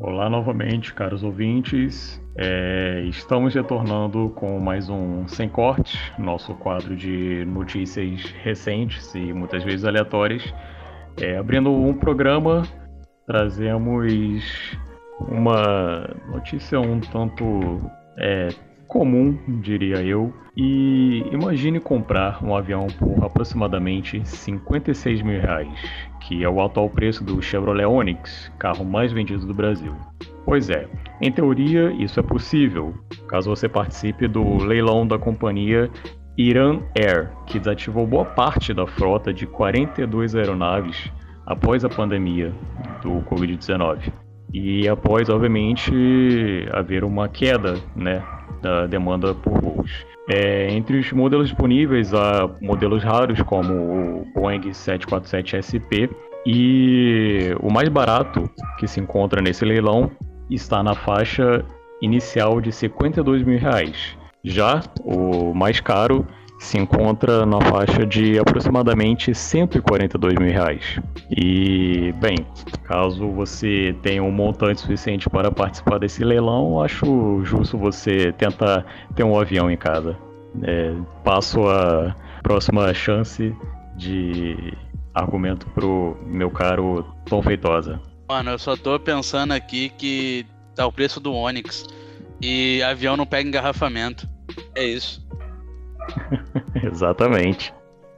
Olá novamente, caros ouvintes. É, estamos retornando com mais um Sem Corte, nosso quadro de notícias recentes e muitas vezes aleatórias. É, abrindo um programa, trazemos uma notícia um tanto é, comum, diria eu. E imagine comprar um avião por aproximadamente 56 mil reais, que é o atual preço do Chevrolet Onix, carro mais vendido do Brasil. Pois é, em teoria isso é possível, caso você participe do leilão da companhia Iran Air, que desativou boa parte da frota de 42 aeronaves após a pandemia do Covid-19. E após, obviamente, haver uma queda né, da demanda por voos. É, entre os modelos disponíveis, há modelos raros como o Boeing 747 SP e o mais barato que se encontra nesse leilão está na faixa inicial de 52 mil reais. Já o mais caro se encontra na faixa de aproximadamente 142 mil reais. E, bem, caso você tenha um montante suficiente para participar desse leilão, acho justo você tentar ter um avião em casa. É, passo a próxima chance de argumento pro meu caro Tom Feitosa. Mano, eu só tô pensando aqui que tá o preço do Onix e avião não pega engarrafamento. É isso. Exatamente.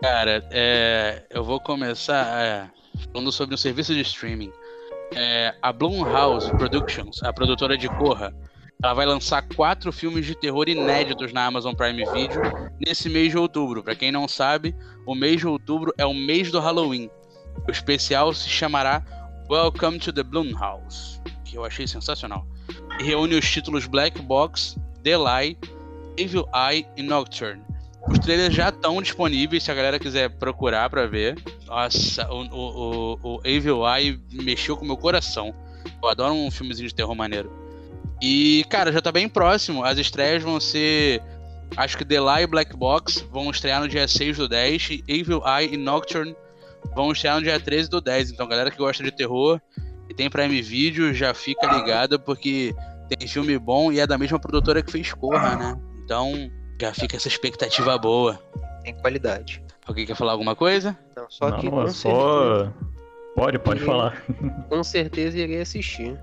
Cara, é, eu vou começar é, falando sobre um serviço de streaming. É, a Blumhouse Productions, a produtora de Corra, ela vai lançar quatro filmes de terror inéditos na Amazon Prime Video nesse mês de outubro. Para quem não sabe, o mês de outubro é o mês do Halloween. O especial se chamará Welcome to the Blumhouse, que eu achei sensacional. E reúne os títulos Black Box, The Lie, Evil Eye e Nocturne. Os trailers já estão disponíveis se a galera quiser procurar para ver. Nossa, o, o, o, Evil Eye mexeu com o meu coração. Eu adoro um filmezinho de terror maneiro. E, cara, já tá bem próximo. As estreias vão ser. Acho que The Lie e Black Box vão estrear no dia 6 do 10. E Evil Eye e Nocturne vão estrear no dia 13 do 10. Então, galera que gosta de terror e tem Prime Video, já fica ligada porque tem filme bom e é da mesma produtora que fez Corra, né? Então, já fica essa expectativa boa. Tem qualidade. Alguém quer falar alguma coisa? Não, só Não, que. Não, é só. Pode, pode irei... falar. Com certeza irei assistir.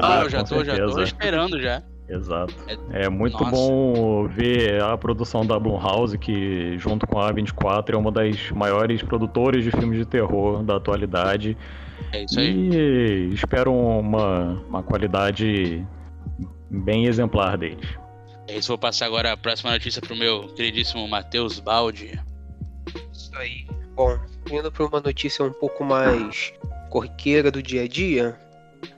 Ah, eu já tô, certeza. já tô esperando já. Exato. É, é muito Nossa. bom ver a produção da Blumhouse, que junto com a A24 é uma das maiores produtoras de filmes de terror da atualidade. É isso aí. E espero uma, uma qualidade bem exemplar deles. É isso, vou passar agora a próxima notícia pro meu queridíssimo Matheus Baldi. Isso aí. Bom, indo para uma notícia um pouco mais corriqueira do dia a dia,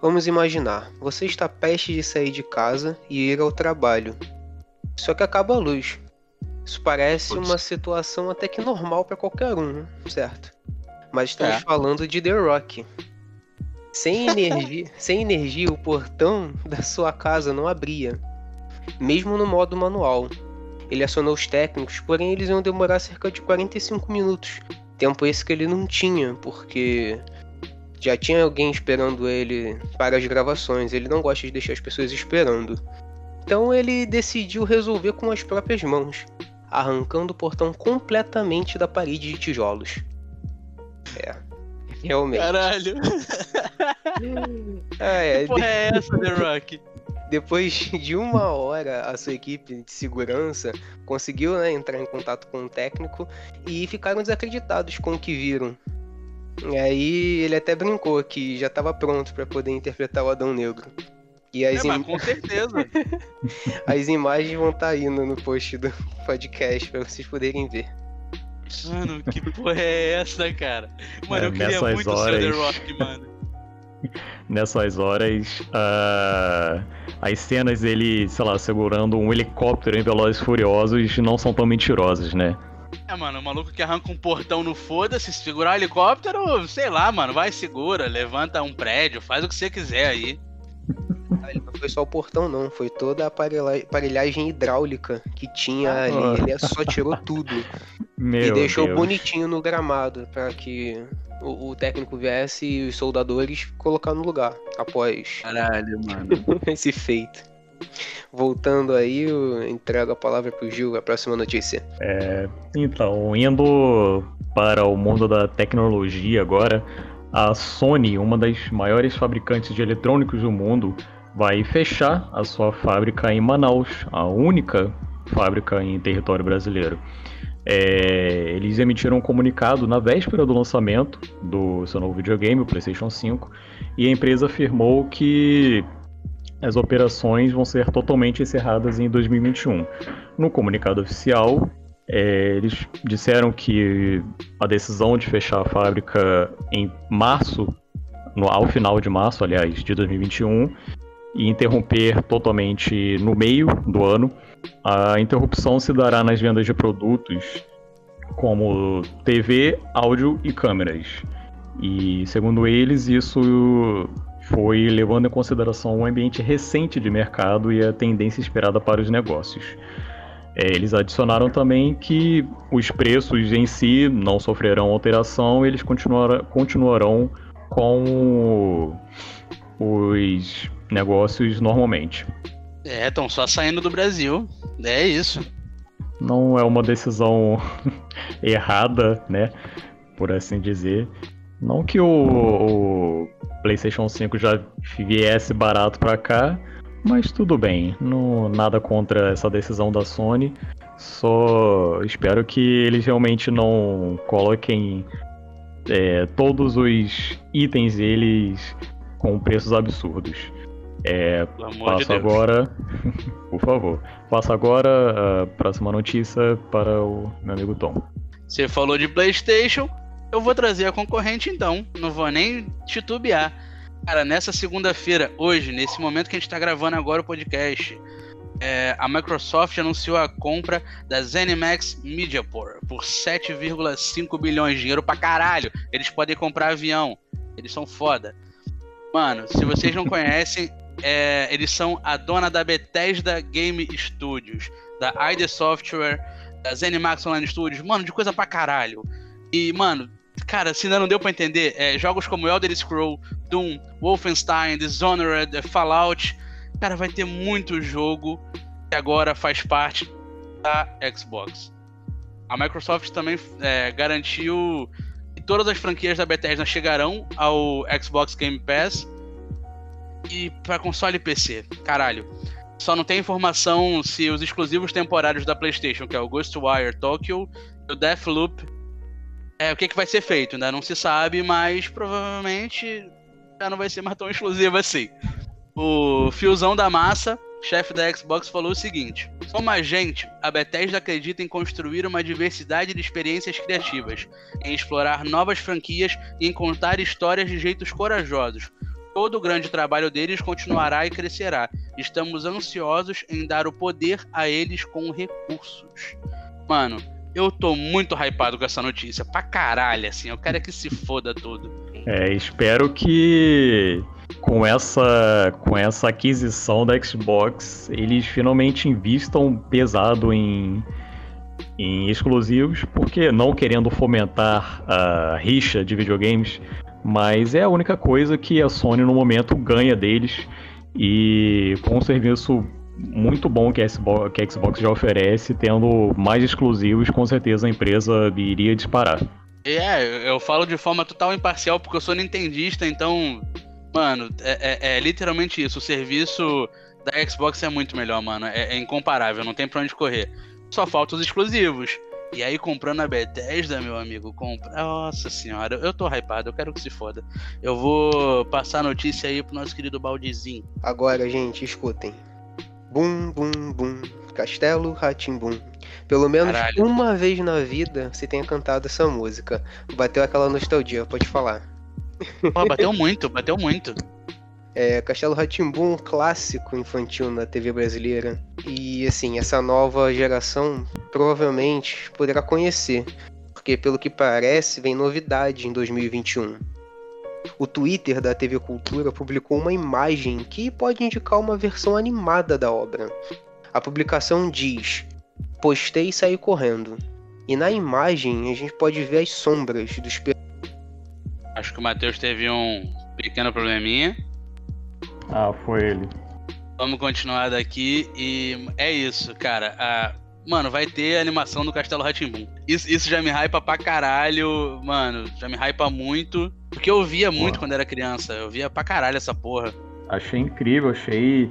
vamos imaginar, você está prestes de sair de casa e ir ao trabalho. Só que acaba a luz. Isso parece uma situação até que normal para qualquer um, certo? Mas estamos é. falando de The Rock. Sem energia, sem energia, o portão da sua casa não abria mesmo no modo manual. Ele acionou os técnicos, porém eles iam demorar cerca de 45 minutos. Tempo esse que ele não tinha, porque já tinha alguém esperando ele para as gravações. Ele não gosta de deixar as pessoas esperando. Então ele decidiu resolver com as próprias mãos, arrancando o portão completamente da parede de tijolos. É. Realmente. Caralho. ah, é. Que porra é essa, The Rock? Depois de uma hora, a sua equipe de segurança conseguiu né, entrar em contato com o técnico e ficaram desacreditados com o que viram. E aí ele até brincou que já estava pronto para poder interpretar o Adão Negro. E as é, im... com certeza. as imagens vão estar tá indo no post do podcast para vocês poderem ver. Mano, que porra é essa, cara? Mano, é, eu queria muito horas... ser The Rock, mano. Nessas horas, uh, as cenas dele, sei lá, segurando um helicóptero em Velozes Furiosos não são tão mentirosas, né? É, mano, o maluco que arranca um portão no foda-se, segurar um helicóptero, sei lá, mano, vai, segura, levanta um prédio, faz o que você quiser aí. Não foi só o portão, não, foi toda a aparelhagem hidráulica que tinha ah, ali. Ele só tirou tudo. Meu e deixou Deus. bonitinho no gramado para que o, o técnico viesse e os soldadores colocar no lugar após Caralho, mano. esse feito. Voltando aí, eu entrego a palavra pro Gil, a próxima notícia. Então, indo para o mundo da tecnologia agora, a Sony, uma das maiores fabricantes de eletrônicos do mundo, vai fechar a sua fábrica em Manaus, a única fábrica em território brasileiro. É, eles emitiram um comunicado na véspera do lançamento do seu novo videogame, o PlayStation 5, e a empresa afirmou que as operações vão ser totalmente encerradas em 2021. No comunicado oficial, é, eles disseram que a decisão de fechar a fábrica em março, no- ao final de março, aliás, de 2021, e interromper totalmente no meio do ano. A interrupção se dará nas vendas de produtos como TV, áudio e câmeras. E segundo eles, isso foi levando em consideração o ambiente recente de mercado e a tendência esperada para os negócios. É, eles adicionaram também que os preços em si não sofrerão alteração, eles continuara- continuarão com os negócios normalmente. É, estão só saindo do Brasil. É isso. Não é uma decisão errada, né? Por assim dizer. Não que o, o PlayStation 5 já viesse barato pra cá, mas tudo bem. Não, nada contra essa decisão da Sony. Só espero que eles realmente não coloquem é, todos os itens deles com preços absurdos. É, de Passo Deus. agora, por favor. Passo agora a próxima notícia para o meu amigo Tom. Você falou de PlayStation, eu vou trazer a concorrente então. Não vou nem titubear. Cara, nessa segunda-feira, hoje, nesse momento que a gente tá gravando agora o podcast, é, a Microsoft anunciou a compra da ZeniMax Mediaport por 7,5 bilhões de dinheiro pra caralho. Eles podem comprar avião. Eles são foda. Mano, se vocês não conhecem, é, eles são a dona da Bethesda Game Studios, da ID Software, da ZeniMax Online Studios, mano, de coisa pra caralho. E, mano, cara, se ainda não deu pra entender, é, jogos como Elder Scroll, Doom, Wolfenstein, Dishonored, Fallout, cara, vai ter muito jogo que agora faz parte da Xbox. A Microsoft também é, garantiu que todas as franquias da Bethesda chegarão ao Xbox Game Pass e para console e PC. Caralho. Só não tem informação se os exclusivos temporários da PlayStation, que é o Ghostwire Tokyo e o Deathloop, é o que, que vai ser feito. Ainda não se sabe, mas provavelmente já não vai ser mais tão exclusivo assim. O Fiozão da Massa, chefe da Xbox, falou o seguinte: Como a gente, a Bethesda acredita em construir uma diversidade de experiências criativas, em explorar novas franquias e em contar histórias de jeitos corajosos. Todo o grande trabalho deles continuará e crescerá. Estamos ansiosos em dar o poder a eles com recursos. Mano, eu tô muito hypado com essa notícia. Pra caralho, assim. Eu quero é que se foda tudo. É, espero que com essa, com essa aquisição da Xbox eles finalmente invistam pesado em, em exclusivos, porque não querendo fomentar a rixa de videogames, mas é a única coisa que a Sony no momento ganha deles e com um serviço muito bom que a Xbox, que a Xbox já oferece, tendo mais exclusivos, com certeza a empresa iria disparar. É, eu falo de forma total imparcial porque eu sou nintendista, então, mano, é, é- é literalmente isso. O serviço da Xbox é muito melhor, mano. É, é incomparável, não tem pra onde correr. Só falta os exclusivos. E aí, comprando a Bethesda, meu amigo, compra. Nossa senhora, eu tô hypado, eu quero que se foda. Eu vou passar a notícia aí pro nosso querido Baldizinho. Agora, gente, escutem. Bum, bum, bum. Castelo Ratimbum. Pelo menos Caralho. uma vez na vida você tenha cantado essa música. Bateu aquela nostalgia, pode falar. Pô, bateu muito, bateu muito. É, Castelo Ratimbum, um clássico infantil na TV brasileira. E assim, essa nova geração provavelmente poderá conhecer, porque pelo que parece, vem novidade em 2021. O Twitter da TV Cultura publicou uma imagem que pode indicar uma versão animada da obra. A publicação diz: Postei e saí correndo. E na imagem a gente pode ver as sombras dos Acho que o Matheus teve um pequeno probleminha. Ah, foi ele. Vamos continuar daqui e é isso, cara. Ah, mano, vai ter animação do Castelo Ratimbum. Isso, isso já me hypa pra caralho, mano. Já me hypa muito. Porque eu via muito quando era criança. Eu via pra caralho essa porra. Achei incrível, achei.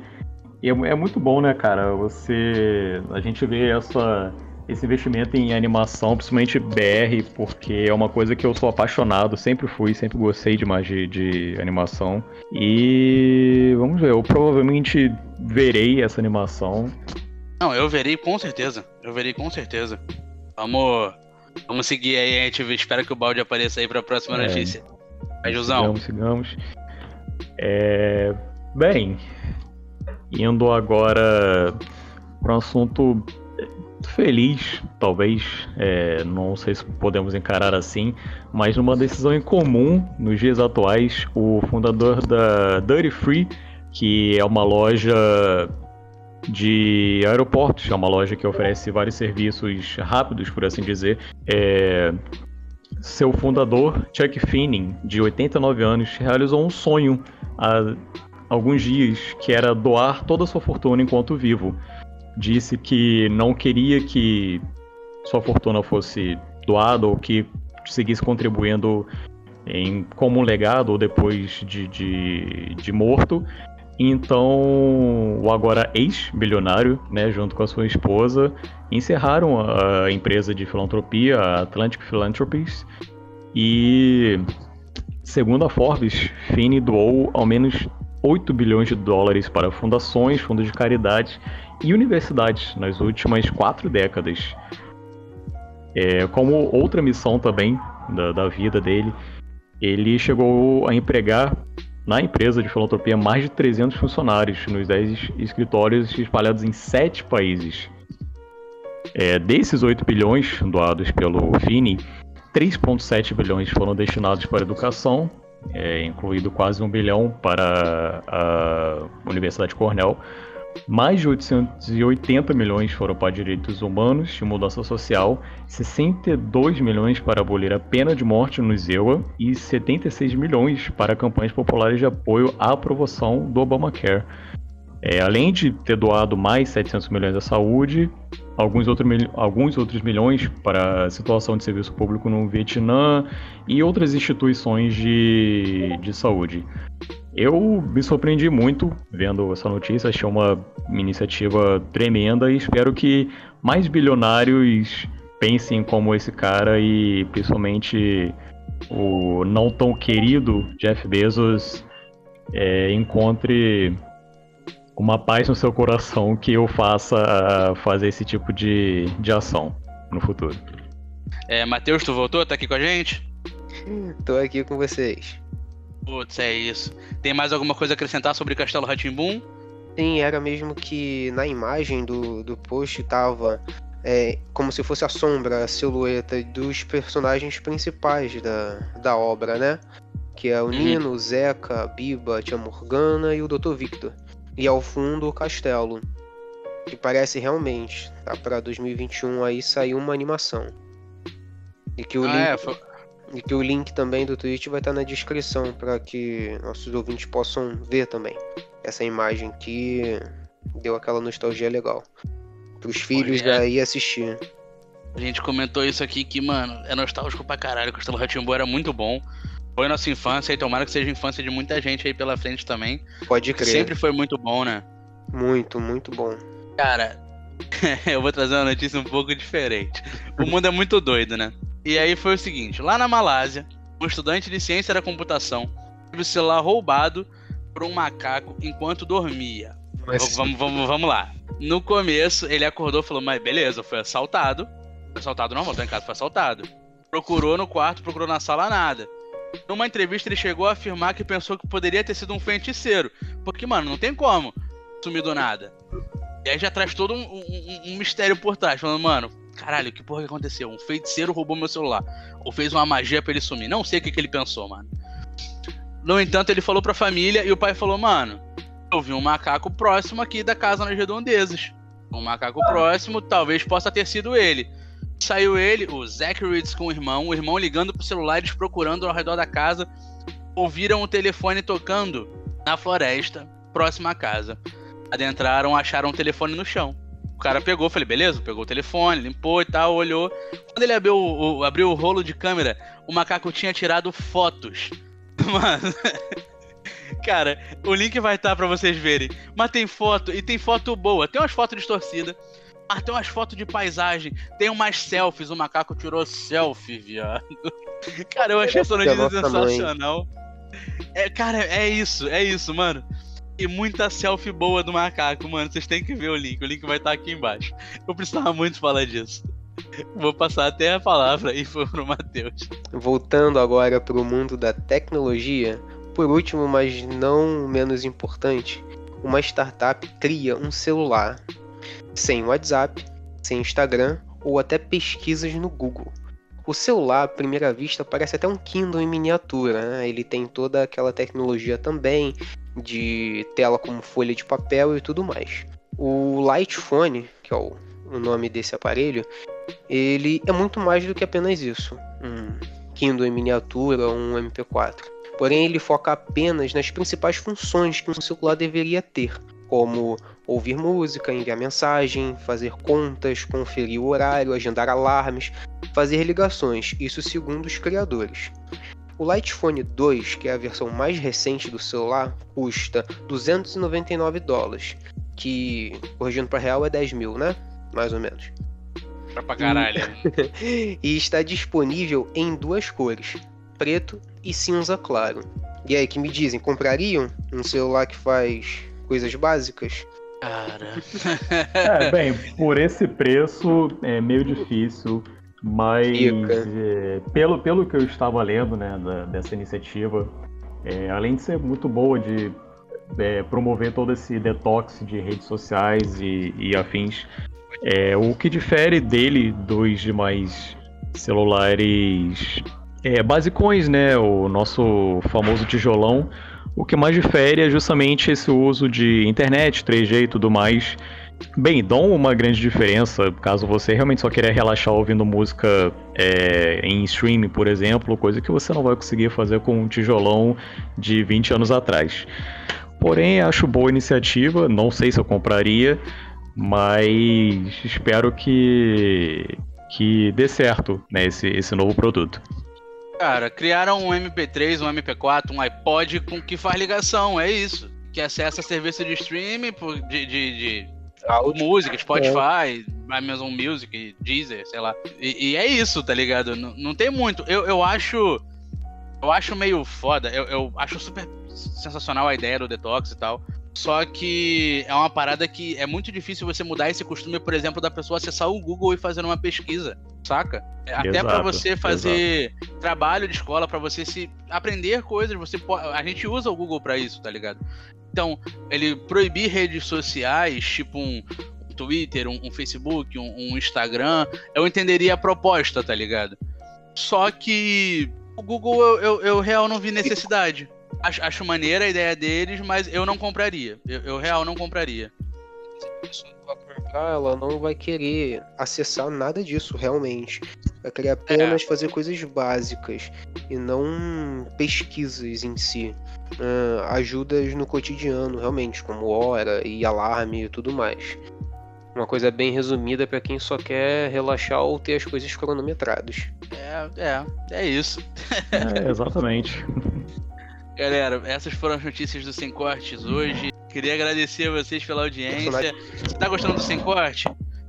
E é, é muito bom, né, cara? Você. A gente vê essa esse investimento em animação, principalmente BR, porque é uma coisa que eu sou apaixonado, sempre fui, sempre gostei demais de, de animação. E vamos ver, eu provavelmente verei essa animação. Não, eu verei com certeza. Eu verei com certeza. Vamos, vamos seguir aí, a gente espera que o balde apareça aí para a próxima é, notícia. Vai, Jusão. Sigamos, sigamos. É, bem, indo agora para um assunto feliz, talvez, é, não sei se podemos encarar assim, mas numa decisão incomum nos dias atuais, o fundador da Duty Free, que é uma loja de aeroportos, é uma loja que oferece vários serviços rápidos, por assim dizer, é, seu fundador, Chuck Finning, de 89 anos, realizou um sonho há alguns dias, que era doar toda a sua fortuna enquanto vivo disse que não queria que sua fortuna fosse doada ou que seguisse contribuindo em, como um legado ou depois de, de, de morto. Então, o agora ex-bilionário, né, junto com a sua esposa, encerraram a empresa de filantropia, a Atlantic Philanthropies, e, segundo a Forbes, Finney doou ao menos 8 bilhões de dólares para fundações, fundos de caridade e universidades nas últimas quatro décadas. É, como outra missão também da, da vida dele, ele chegou a empregar na empresa de filantropia mais de 300 funcionários nos 10 escritórios espalhados em 7 países. É, desses 8 bilhões doados pelo Fini, 3,7 bilhões foram destinados para educação, é, incluído quase um bilhão para a Universidade Cornell, mais de 880 milhões foram para direitos humanos e mudança social, 62 milhões para abolir a pena de morte no ZEUA e 76 milhões para campanhas populares de apoio à aprovação do Obamacare. É, além de ter doado mais 700 milhões à saúde, alguns, outro, alguns outros milhões para a situação de serviço público no Vietnã e outras instituições de, de saúde. Eu me surpreendi muito vendo essa notícia, achei uma iniciativa tremenda e espero que mais bilionários pensem como esse cara e principalmente o não tão querido Jeff Bezos é, encontre uma paz no seu coração que eu faça fazer esse tipo de, de ação no futuro. É, Matheus, tu voltou? Tá aqui com a gente? Tô aqui com vocês. Putz, é isso. Tem mais alguma coisa a acrescentar sobre Castelo Ratimbum? Sim, era mesmo que na imagem do, do post tava é, como se fosse a sombra, a silhueta dos personagens principais da, da obra, né? Que é o uhum. Nino, o Zeca, a Biba, a Tia Morgana e o Dr. Victor. E ao fundo o castelo. Que parece realmente, tá? Pra 2021 aí saiu uma animação. E que o ah, link. É, foi e que o link também do Twitch vai estar na descrição para que nossos ouvintes possam ver também essa imagem que deu aquela nostalgia legal para os filhos é. daí assistir. A gente comentou isso aqui que, mano, é nostálgico pra caralho. O Castelo Ratimbu era muito bom. Foi nossa infância e tomara que seja a infância de muita gente aí pela frente também. Pode crer. Sempre foi muito bom, né? Muito, muito bom. Cara, eu vou trazer uma notícia um pouco diferente. O mundo é muito doido, né? E aí foi o seguinte: lá na Malásia, um estudante de ciência da computação teve o celular roubado por um macaco enquanto dormia. Mas... Vamos, vamos, vamos lá. No começo, ele acordou e falou: Mas beleza, foi assaltado. Foi assaltado não, voltou em casa, foi assaltado. Procurou no quarto, procurou na sala, nada. Numa entrevista, ele chegou a afirmar que pensou que poderia ter sido um feiticeiro. Porque, mano, não tem como sumir do nada. E aí já traz todo um, um, um mistério por trás, falando, mano, caralho, que porra que aconteceu? Um feiticeiro roubou meu celular. Ou fez uma magia pra ele sumir. Não sei o que, que ele pensou, mano. No entanto, ele falou pra família e o pai falou, mano, eu vi um macaco próximo aqui da casa nas redondezas. Um macaco próximo, talvez possa ter sido ele. Saiu ele, o Zachary com o irmão, o irmão ligando pro celular, eles procurando ao redor da casa, ouviram o telefone tocando na floresta, próxima à casa. Adentraram, acharam o telefone no chão. O cara pegou, falei, beleza, pegou o telefone, limpou e tal, olhou. Quando ele abriu o, abriu o rolo de câmera, o macaco tinha tirado fotos. Mano. Cara, o link vai estar tá para vocês verem. Mas tem foto, e tem foto boa. Tem umas fotos distorcidas. Mas tem umas fotos de paisagem. Tem umas selfies. O macaco tirou selfie, viado. Cara, eu achei essa notícia sensacional. É, cara, é isso, é isso, mano e muita selfie boa do macaco, mano. Vocês têm que ver o link. O link vai estar aqui embaixo. Eu precisava muito falar disso. Vou passar até a palavra aí pro Matheus. Voltando agora para o mundo da tecnologia, por último, mas não menos importante, uma startup cria um celular sem WhatsApp, sem Instagram ou até pesquisas no Google. O celular, à primeira vista, parece até um Kindle em miniatura. Né? Ele tem toda aquela tecnologia também de tela como folha de papel e tudo mais. O Lightphone, que é o, nome desse aparelho, ele é muito mais do que apenas isso. Um Kindle em miniatura um MP4. Porém, ele foca apenas nas principais funções que um celular deveria ter, como ouvir música, enviar mensagem, fazer contas, conferir o horário, agendar alarmes, fazer ligações, isso segundo os criadores. O Lightphone 2, que é a versão mais recente do celular, custa 299 dólares, que, corrigindo para real, é 10 mil, né? Mais ou menos. Pra caralho. E... e está disponível em duas cores, preto e cinza claro. E aí, que me dizem, comprariam um celular que faz coisas básicas? Cara. é, bem, por esse preço é meio difícil. Mas é, pelo, pelo que eu estava lendo né, da, dessa iniciativa, é, além de ser muito boa de é, promover todo esse detox de redes sociais e, e afins, é, o que difere dele dos demais celulares é, basicões, né, o nosso famoso tijolão, o que mais difere é justamente esse uso de internet, 3G e tudo mais, Bem, dão uma grande diferença caso você realmente só queira relaxar ouvindo música é, em streaming, por exemplo, coisa que você não vai conseguir fazer com um tijolão de 20 anos atrás. Porém, acho boa iniciativa, não sei se eu compraria, mas espero que, que dê certo né, esse, esse novo produto. Cara, criaram um MP3, um MP4, um iPod com que faz ligação, é isso. Que acessa serviço de streaming de, de, de música, Spotify, é. Amazon Music, Deezer, sei lá. E, e é isso, tá ligado? Não, não tem muito. Eu, eu acho. Eu acho meio foda. Eu, eu acho super sensacional a ideia do detox e tal. Só que é uma parada que é muito difícil você mudar esse costume, por exemplo, da pessoa acessar o Google e fazer uma pesquisa, saca? Até para você fazer exato. trabalho de escola, para você se aprender coisas, você pode, a gente usa o Google para isso, tá ligado? Então, ele proibir redes sociais, tipo um, um Twitter, um, um Facebook, um, um, Instagram, eu entenderia a proposta, tá ligado? Só que o Google eu, eu, eu real não vi necessidade. Acho, acho maneira a ideia deles, mas eu não compraria. Eu, eu real não compraria. Se a pessoa vai comprar, ela não vai querer acessar nada disso realmente. Vai querer apenas é. fazer coisas básicas e não pesquisas em si uh, ajudas no cotidiano, realmente, como hora e alarme e tudo mais. Uma coisa bem resumida para quem só quer relaxar ou ter as coisas cronometradas. É, é, é isso. É, exatamente. Galera, essas foram as notícias do Sem Cortes hoje. Queria agradecer a vocês pela audiência. Você tá gostando do Sem Corte?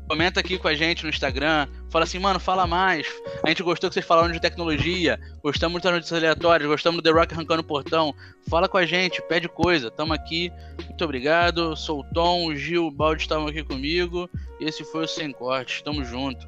Comenta aqui com a gente no Instagram. Fala assim, mano, fala mais. A gente gostou que vocês falaram de tecnologia. Gostamos das notícias aleatórias. Gostamos do The Rock arrancando o portão. Fala com a gente, pede coisa. Tamo aqui. Muito obrigado. Sou o Tom, o Gil, o Balde estavam aqui comigo. Esse foi o Sem Cortes. Tamo junto.